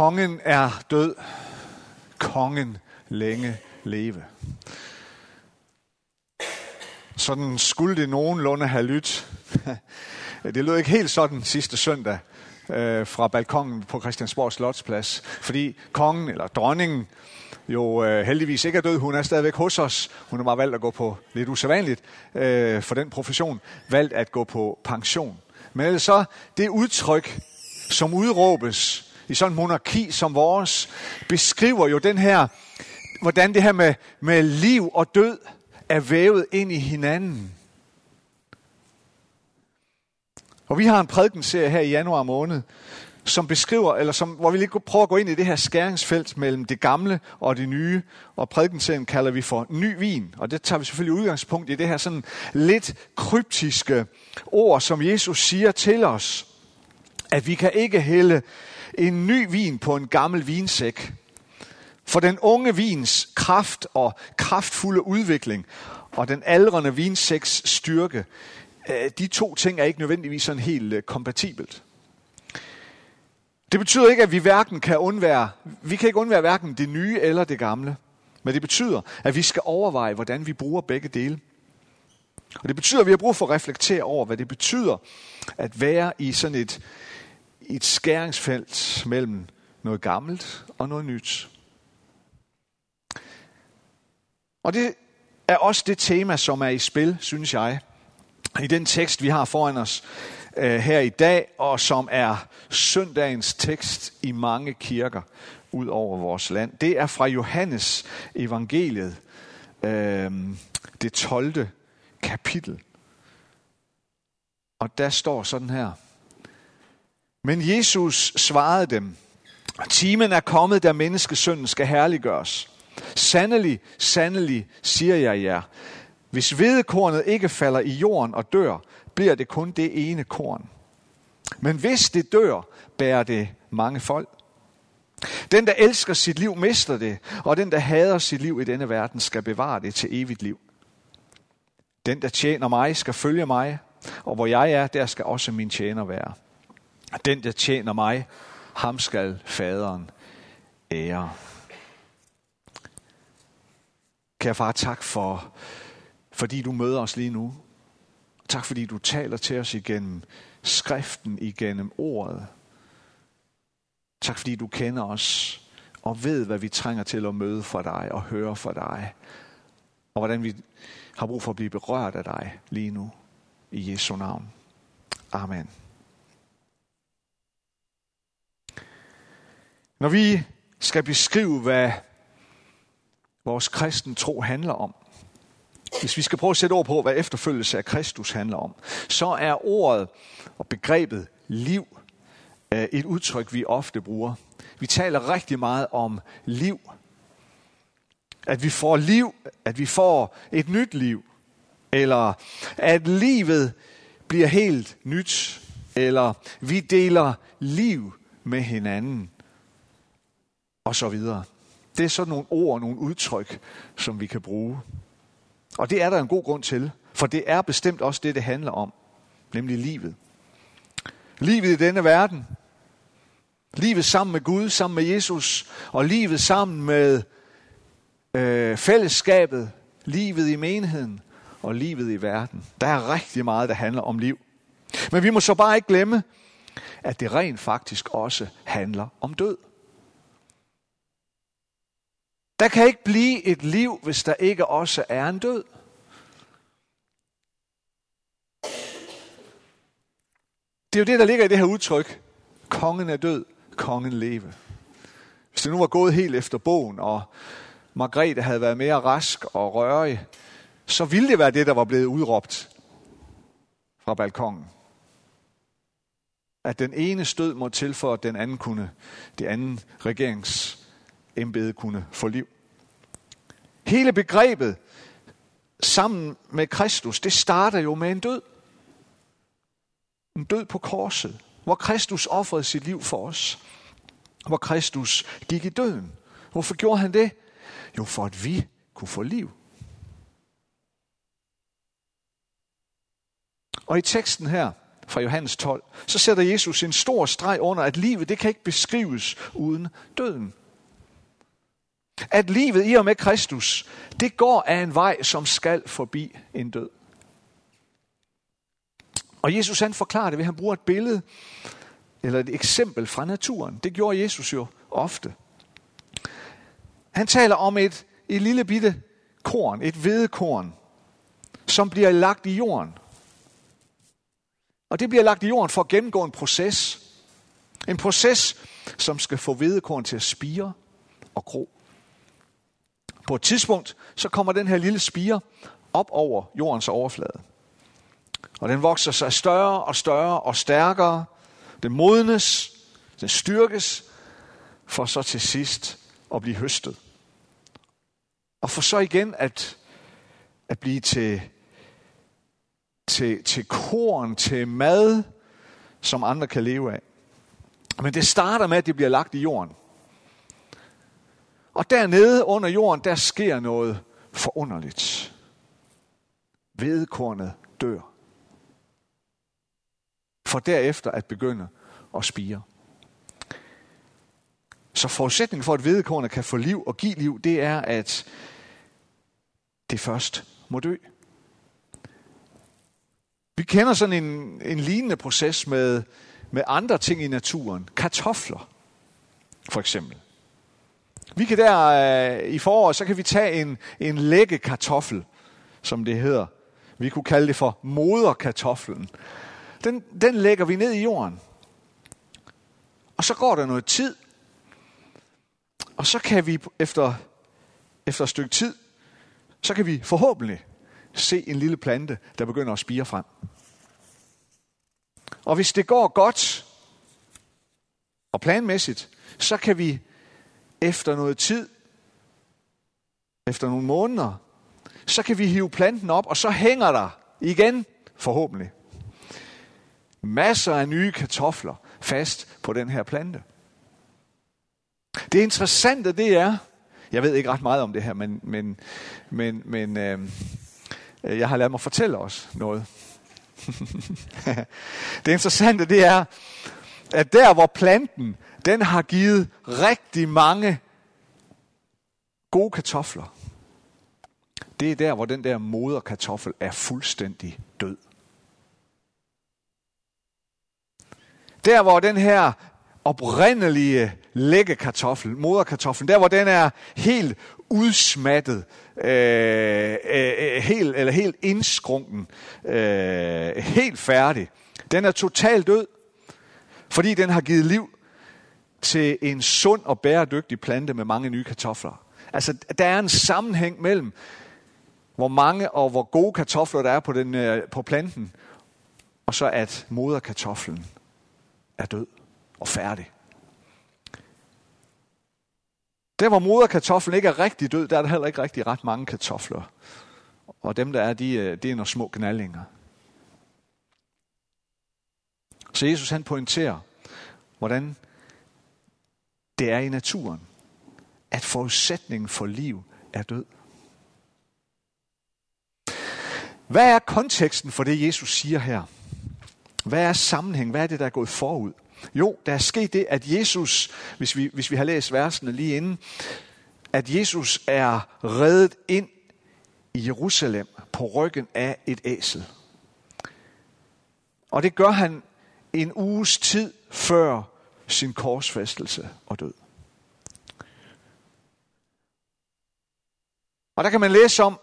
Kongen er død. Kongen længe leve. Sådan skulle det nogenlunde have lyttet. Det lød ikke helt sådan sidste søndag øh, fra balkongen på Christiansborg Slotsplads, fordi kongen eller dronningen jo øh, heldigvis ikke er død. Hun er stadigvæk hos os. Hun har bare valgt at gå på, lidt usædvanligt øh, for den profession, valgt at gå på pension. Men ellers så, det udtryk, som udråbes i sådan en monarki som vores, beskriver jo den her, hvordan det her med, med liv og død er vævet ind i hinanden. Og vi har en prædikenserie her i januar måned, som beskriver, eller som, hvor vi lige prøver at gå ind i det her skæringsfelt mellem det gamle og det nye. Og prædikenserien kalder vi for ny vin. Og det tager vi selvfølgelig udgangspunkt i det her sådan lidt kryptiske ord, som Jesus siger til os. At vi kan ikke hælde en ny vin på en gammel vinsæk. For den unge vins kraft og kraftfulde udvikling og den aldrende vinsæks styrke, øh, de to ting er ikke nødvendigvis sådan helt øh, kompatibelt. Det betyder ikke, at vi hverken kan undvære, vi kan ikke undvære hverken det nye eller det gamle. Men det betyder, at vi skal overveje, hvordan vi bruger begge dele. Og det betyder, at vi har brug for at reflektere over, hvad det betyder at være i sådan et, et skæringsfelt mellem noget gammelt og noget nyt. Og det er også det tema, som er i spil, synes jeg, i den tekst, vi har foran os øh, her i dag, og som er søndagens tekst i mange kirker ud over vores land. Det er fra Johannes evangeliet, øh, det 12. kapitel. Og der står sådan her. Men Jesus svarede dem, Timen er kommet, da menneskesønnen skal herliggøres. Sandelig, sandelig, siger jeg jer, hvis hvedekornet ikke falder i jorden og dør, bliver det kun det ene korn. Men hvis det dør, bærer det mange folk. Den, der elsker sit liv, mister det, og den, der hader sit liv i denne verden, skal bevare det til evigt liv. Den, der tjener mig, skal følge mig, og hvor jeg er, der skal også min tjener være. Den, der tjener mig, ham skal faderen ære. Kære far, tak for, fordi du møder os lige nu. Tak fordi du taler til os igennem skriften, igennem ordet. Tak fordi du kender os og ved, hvad vi trænger til at møde fra dig og høre fra dig. Og hvordan vi har brug for at blive berørt af dig lige nu. I Jesu navn. Amen. Når vi skal beskrive, hvad vores kristen tro handler om, hvis vi skal prøve at sætte ord på, hvad efterfølgelse af Kristus handler om, så er ordet og begrebet liv øh, et udtryk, vi ofte bruger. Vi taler rigtig meget om liv. At vi får liv, at vi får et nyt liv, eller at livet bliver helt nyt, eller vi deler liv med hinanden, og så videre. Det er sådan nogle ord, nogle udtryk, som vi kan bruge. Og det er der en god grund til, for det er bestemt også det, det handler om, nemlig livet. Livet i denne verden. Livet sammen med Gud, sammen med Jesus, og livet sammen med øh, fællesskabet, livet i menigheden og livet i verden. Der er rigtig meget, der handler om liv. Men vi må så bare ikke glemme, at det rent faktisk også handler om død. Der kan ikke blive et liv, hvis der ikke også er en død. Det er jo det, der ligger i det her udtryk. Kongen er død, kongen leve. Hvis det nu var gået helt efter bogen, og Margrethe havde været mere rask og rørig, så ville det være det, der var blevet udråbt fra balkongen. At den ene stød må til for, at den anden kunne, det anden regerings embede kunne få liv. Hele begrebet sammen med Kristus, det starter jo med en død. En død på korset, hvor Kristus offrede sit liv for os. Hvor Kristus gik i døden. Hvorfor gjorde han det? Jo, for at vi kunne få liv. Og i teksten her fra Johannes 12, så sætter Jesus en stor streg under, at livet det kan ikke beskrives uden døden. At livet i og med Kristus, det går af en vej, som skal forbi en død. Og Jesus han forklarer det ved, at han bruger et billede, eller et eksempel fra naturen. Det gjorde Jesus jo ofte. Han taler om et, et lille bitte korn, et hvedekorn, som bliver lagt i jorden. Og det bliver lagt i jorden for at gennemgå en proces. En proces, som skal få hvedekorn til at spire og gro. På et tidspunkt, så kommer den her lille spire op over jordens overflade. Og den vokser sig større og større og stærkere. Den modnes, den styrkes, for så til sidst at blive høstet. Og for så igen at, at blive til, til, til korn, til mad, som andre kan leve af. Men det starter med, at det bliver lagt i jorden. Og dernede under jorden, der sker noget forunderligt. Vedekornet dør. For derefter at begynde at spire. Så forudsætningen for, at vedekornet kan få liv og give liv, det er, at det først må dø. Vi kender sådan en, en lignende proces med, med andre ting i naturen. Kartofler, for eksempel. Vi kan der øh, i foråret, så kan vi tage en, en læggekartoffel, som det hedder. Vi kunne kalde det for moderkartoflen. Den, den lægger vi ned i jorden. Og så går der noget tid. Og så kan vi efter, efter et stykke tid, så kan vi forhåbentlig se en lille plante, der begynder at spire frem. Og hvis det går godt og planmæssigt, så kan vi efter noget tid, efter nogle måneder, så kan vi hive planten op, og så hænger der igen, forhåbentlig, masser af nye kartofler fast på den her plante. Det interessante det er, jeg ved ikke ret meget om det her, men, men, men, men øh, jeg har ladet mig fortælle os noget. det interessante det er, at der hvor planten, den har givet rigtig mange gode kartofler. Det er der, hvor den der moderkartoffel er fuldstændig død. Der, hvor den her oprindelige læggekartoffel, moderkartoflen, der hvor den er helt udsmattet, øh, øh, øh, helt, eller helt indskrunken, øh, helt færdig. Den er totalt død, fordi den har givet liv til en sund og bæredygtig plante med mange nye kartofler. Altså, der er en sammenhæng mellem, hvor mange og hvor gode kartofler der er på, den, øh, på planten, og så at moderkartoflen er død og færdig. Der hvor moderkartoflen ikke er rigtig død, der er der heller ikke rigtig ret mange kartofler. Og dem der er, de, øh, de er nogle små knallinger. Så Jesus han pointerer, hvordan det er i naturen, at forudsætningen for liv er død. Hvad er konteksten for det, Jesus siger her? Hvad er sammenhæng? Hvad er det, der er gået forud? Jo, der er sket det, at Jesus, hvis vi, hvis vi har læst versene lige inden, at Jesus er reddet ind i Jerusalem på ryggen af et æsel. Og det gør han en uges tid før sin korsfæstelse og død. Og der kan man læse om,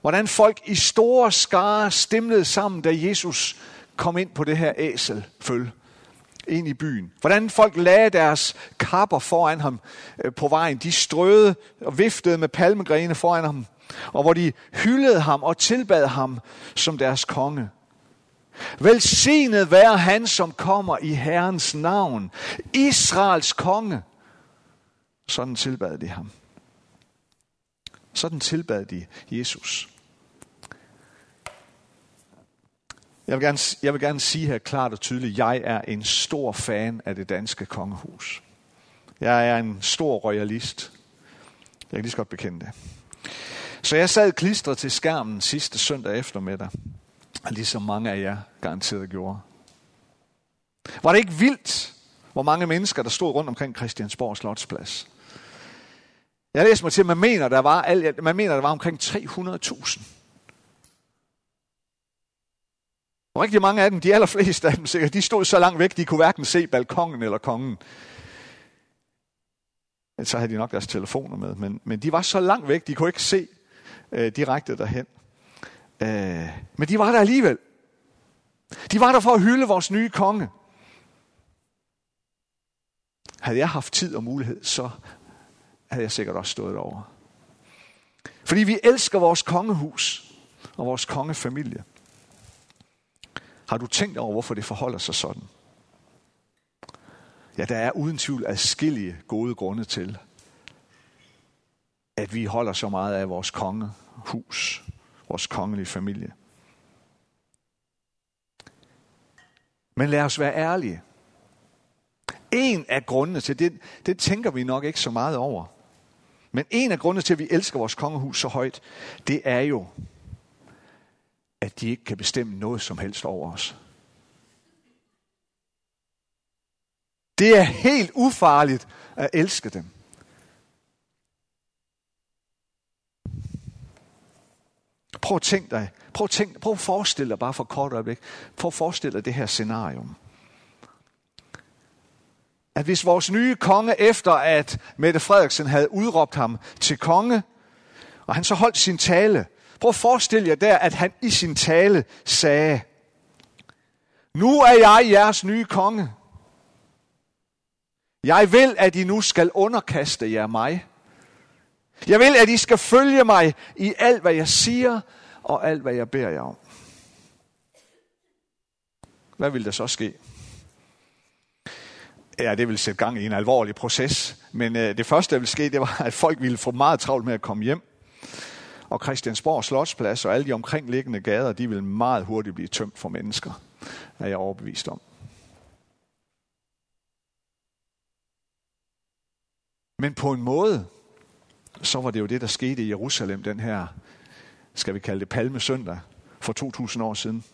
hvordan folk i store skare stemlede sammen, da Jesus kom ind på det her æselføl ind i byen. Hvordan folk lagde deres kapper foran ham øh, på vejen. De strøede og viftede med palmegrene foran ham. Og hvor de hyldede ham og tilbad ham som deres konge. Velsignet være han, som kommer i Herrens navn. Israels konge. Sådan tilbad de ham. Sådan tilbad de Jesus. Jeg vil, gerne, jeg vil gerne sige her klart og tydeligt, jeg er en stor fan af det danske kongehus. Jeg er en stor royalist. Jeg kan lige så godt bekende det. Så jeg sad klistret til skærmen sidste søndag eftermiddag, ligesom mange af jer garanteret gjorde. Var det ikke vildt, hvor mange mennesker, der stod rundt omkring Christiansborg Slotsplads? Jeg læste mig til, at man mener, der var, man mener, der var omkring 300.000. Og rigtig mange af dem, de allerfleste af dem sikkert, de stod så langt væk, de kunne hverken se balkongen eller kongen. Så havde de nok deres telefoner med, men, men de var så langt væk, de kunne ikke se øh, direkte derhen. Øh, men de var der alligevel. De var der for at hylde vores nye konge. Havde jeg haft tid og mulighed, så havde jeg sikkert også stået over. Fordi vi elsker vores kongehus og vores kongefamilie. Har du tænkt over, hvorfor det forholder sig sådan? Ja, der er uden tvivl adskillige gode grunde til, at vi holder så meget af vores kongehus, vores kongelige familie. Men lad os være ærlige. En af grundene til det, det tænker vi nok ikke så meget over. Men en af grundene til, at vi elsker vores kongehus så højt, det er jo, at de ikke kan bestemme noget som helst over os. Det er helt ufarligt at elske dem. Prøv at tænke dig, prøv at, tænke, prøv at forestille dig bare for kort øjeblik, prøv at forestille dig det her scenarium. At hvis vores nye konge, efter at Mette Frederiksen havde udråbt ham til konge, og han så holdt sin tale, prøv at forestille jer der, at han i sin tale sagde, nu er jeg jeres nye konge. Jeg vil, at I nu skal underkaste jer mig. Jeg vil, at I skal følge mig i alt, hvad jeg siger, og alt, hvad jeg beder jer om. Hvad vil der så ske? Ja, det vil sætte gang i en alvorlig proces. Men øh, det første, der vil ske, det var, at folk ville få meget travlt med at komme hjem. Og Christiansborg Slotsplads og alle de omkringliggende gader, de vil meget hurtigt blive tømt for mennesker, er jeg overbevist om. Men på en måde, så var det jo det, der skete i Jerusalem den her, skal vi kalde det palmesøndag, for 2000 år siden.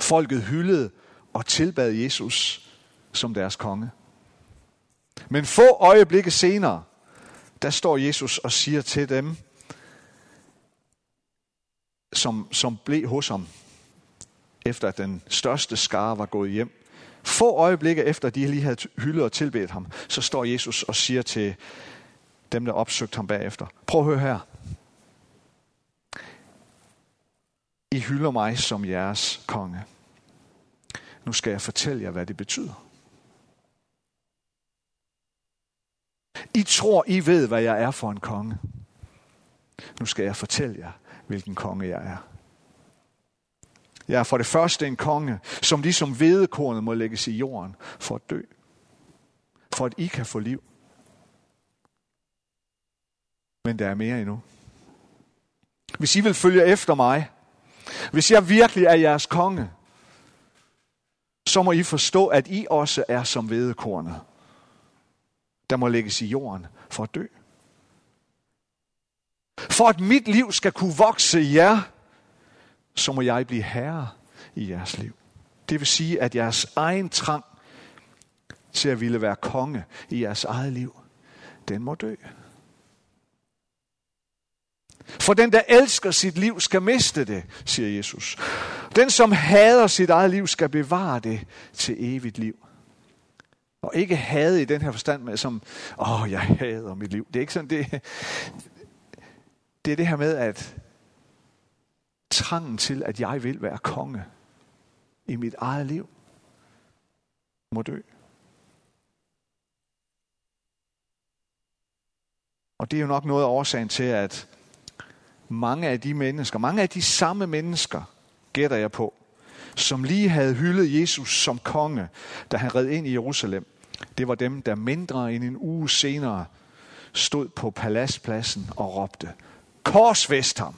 Folket hyldede og tilbad Jesus som deres konge. Men få øjeblikke senere, der står Jesus og siger til dem, som, som blev hos ham, efter at den største skare var gået hjem. Få øjeblikke efter, at de lige havde hyldet og tilbedt ham, så står Jesus og siger til dem, der opsøgte ham bagefter. Prøv at høre her. I hylder mig som jeres konge. Nu skal jeg fortælle jer, hvad det betyder. I tror, I ved, hvad jeg er for en konge. Nu skal jeg fortælle jer, hvilken konge jeg er. Jeg er for det første en konge, som ligesom vedekornet må lægges i jorden for at dø. For at I kan få liv. Men der er mere endnu. Hvis I vil følge efter mig, hvis jeg virkelig er jeres konge, så må I forstå, at I også er som vedekornet, der må lægges i jorden for at dø. For at mit liv skal kunne vokse i jer, så må jeg blive herre i jeres liv. Det vil sige, at jeres egen trang til at ville være konge i jeres eget liv, den må dø. For den, der elsker sit liv, skal miste det, siger Jesus. Den, som hader sit eget liv, skal bevare det til evigt liv. Og ikke hade i den her forstand med som, åh, jeg hader mit liv. Det er ikke sådan, det, det er det her med, at trangen til, at jeg vil være konge i mit eget liv, må dø. Og det er jo nok noget af årsagen til, at mange af de mennesker, mange af de samme mennesker, gætter jeg på, som lige havde hyldet Jesus som konge, da han red ind i Jerusalem, det var dem, der mindre end en uge senere stod på paladspladsen og råbte, korsfest ham,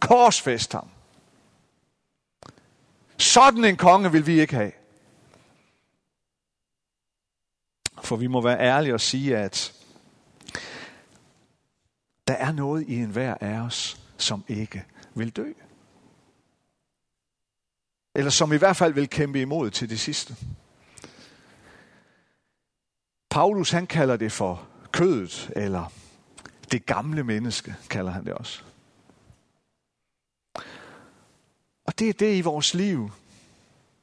korsfest ham. Sådan en konge vil vi ikke have. For vi må være ærlige og sige, at der er noget i enhver af os, som ikke vil dø. Eller som i hvert fald vil kæmpe imod til det sidste. Paulus han kalder det for kødet, eller det gamle menneske, kalder han det også. Og det er det i vores liv.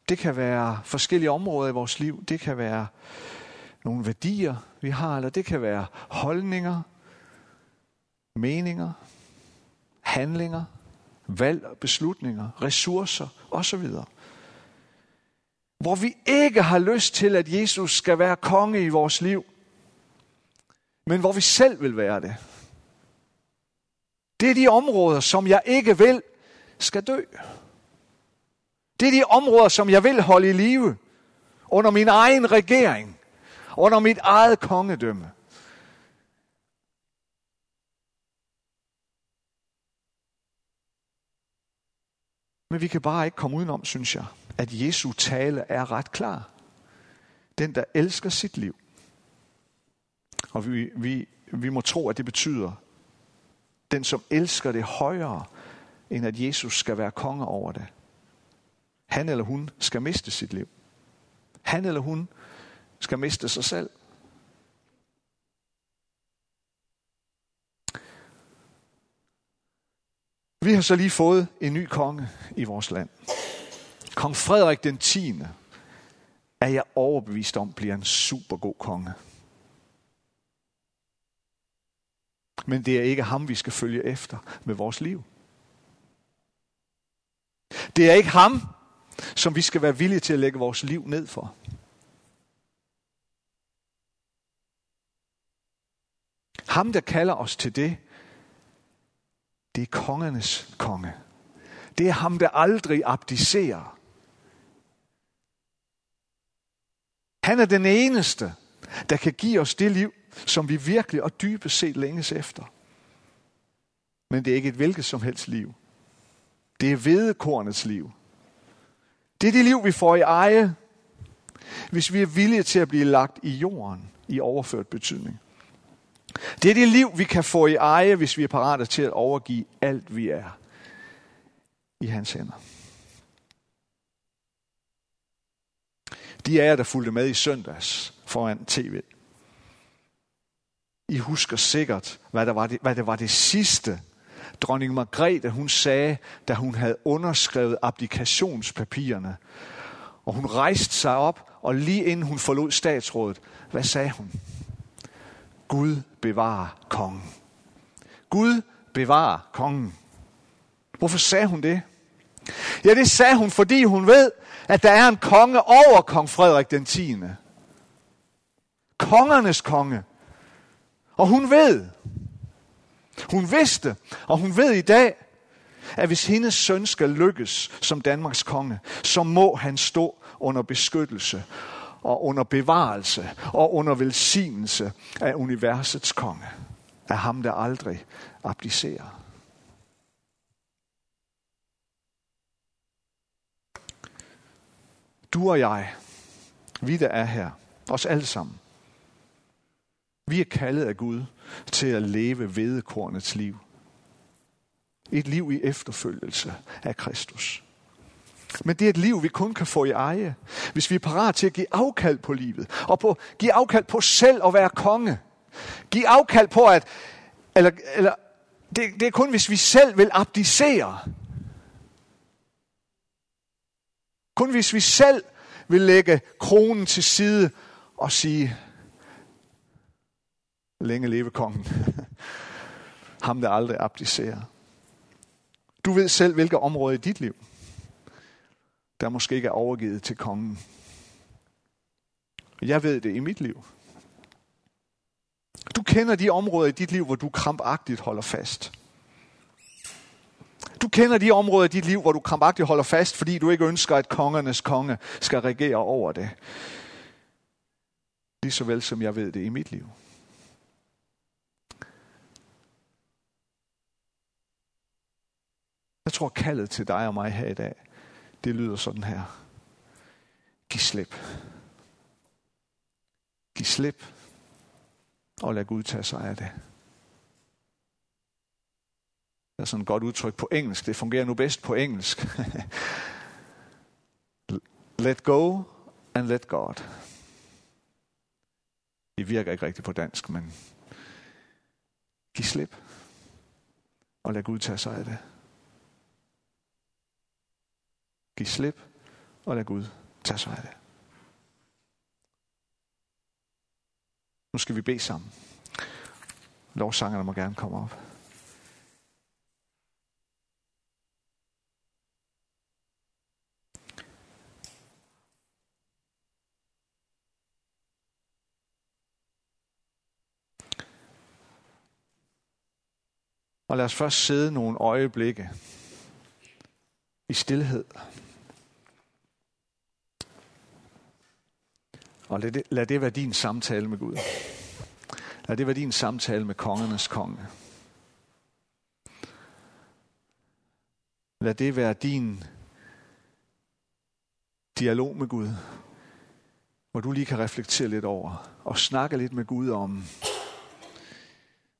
Det kan være forskellige områder i vores liv. Det kan være nogle værdier, vi har, eller det kan være holdninger, meninger, handlinger, valg, og beslutninger, ressourcer osv. Hvor vi ikke har lyst til, at Jesus skal være konge i vores liv, men hvor vi selv vil være det. Det er de områder, som jeg ikke vil, skal dø. Det er de områder, som jeg vil holde i live under min egen regering, under mit eget kongedømme. Men vi kan bare ikke komme udenom, synes jeg, at Jesu tale er ret klar. Den, der elsker sit liv. Og vi, vi, vi må tro, at det betyder, den, som elsker det højere, end at Jesus skal være konge over det. Han eller hun skal miste sit liv. Han eller hun skal miste sig selv. Vi har så lige fået en ny konge i vores land. Kong Frederik den 10. er jeg overbevist om bliver en super god konge. Men det er ikke ham, vi skal følge efter med vores liv. Det er ikke ham, som vi skal være villige til at lægge vores liv ned for. Ham, der kalder os til det, det er kongernes konge. Det er ham, der aldrig abdicerer. Han er den eneste, der kan give os det liv, som vi virkelig og dybest set længes efter. Men det er ikke et hvilket som helst liv. Det er vedekornets liv. Det er det liv, vi får i eje, hvis vi er villige til at blive lagt i jorden i overført betydning. Det er det liv, vi kan få i eje, hvis vi er parate til at overgive alt, vi er i hans hænder. De af jer, der fulgte med i søndags foran tv, I husker sikkert, hvad, der var det, hvad det var det sidste, dronning Margrethe hun sagde, da hun havde underskrevet abdikationspapirerne. Og hun rejste sig op, og lige inden hun forlod statsrådet, hvad sagde hun? Gud bevarer kongen. Gud bevarer kongen. Hvorfor sagde hun det? Ja, det sagde hun, fordi hun ved, at der er en konge over kong Frederik den 10. Kongernes konge. Og hun ved, hun vidste, og hun ved i dag, at hvis hendes søn skal lykkes som Danmarks konge, så må han stå under beskyttelse og under bevarelse og under velsignelse af universets konge. Af ham, der aldrig abdicerer. Du og jeg, vi der er her, os alle sammen, vi er kaldet af Gud til at leve vedekornets liv. Et liv i efterfølgelse af Kristus. Men det er et liv, vi kun kan få i eje, hvis vi er parat til at give afkald på livet. Og på, give afkald på selv at være konge. Give afkald på, at... Eller, eller, det, det er kun, hvis vi selv vil abdicere. Kun hvis vi selv vil lægge kronen til side og sige, længe leve kongen. Ham, der aldrig abdicerer. Du ved selv, hvilke områder i dit liv, der måske ikke er overgivet til kongen. Jeg ved det i mit liv. Du kender de områder i dit liv, hvor du krampagtigt holder fast. Du kender de områder i dit liv, hvor du krampagtigt holder fast, fordi du ikke ønsker, at kongernes konge skal regere over det. Lige så vel som jeg ved det i mit liv. Jeg tror, kaldet til dig og mig her i dag, det lyder sådan her. Giv slip. Giv slip, og lad Gud tage sig af det. Det er sådan et godt udtryk på engelsk. Det fungerer nu bedst på engelsk. let go and let God. Det virker ikke rigtigt på dansk, men giv slip. Og lad Gud tage sig af det. Giv slip, og lad Gud tage sig af det. Nu skal vi bede sammen. Lovsangerne må gerne komme op. Og lad os først sidde nogle øjeblikke i stillhed. Og lad det, lad det være din samtale med Gud. Lad det være din samtale med kongernes konge. Lad det være din dialog med Gud, hvor du lige kan reflektere lidt over og snakke lidt med Gud om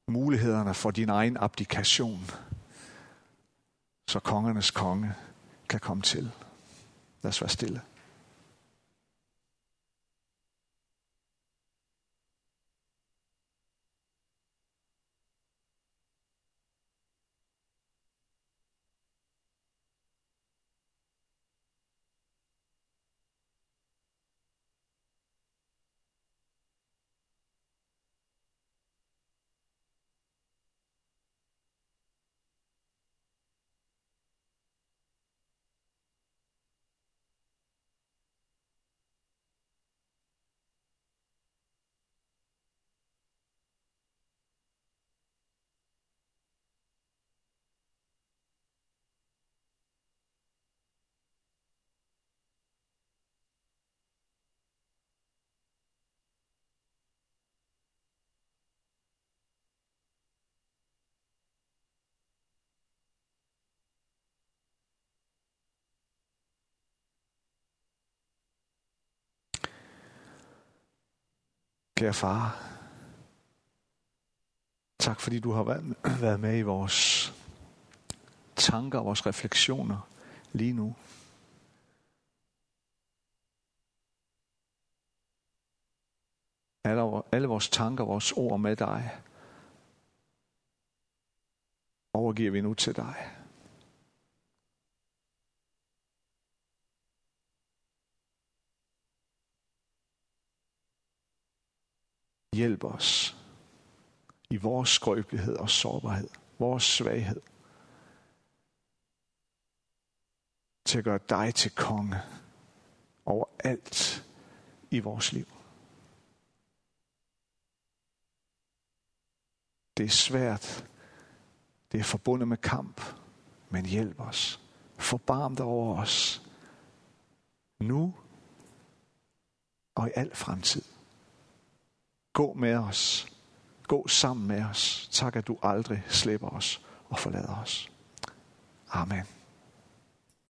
mulighederne for din egen abdikation, så kongernes konge kan komme til. Lad os være stille. Kære far, tak fordi du har været med i vores tanker og vores refleksioner lige nu. Alle, alle vores tanker, vores ord med dig, overgiver vi nu til dig. Hjælp os i vores skrøbelighed og sårbarhed, vores svaghed, til at gøre dig til konge over alt i vores liv. Det er svært. Det er forbundet med kamp. Men hjælp os. Forbarm dig over os. Nu og i al fremtid. Gå med os. Gå sammen med os. Tak, at du aldrig slipper os og forlader os. Amen.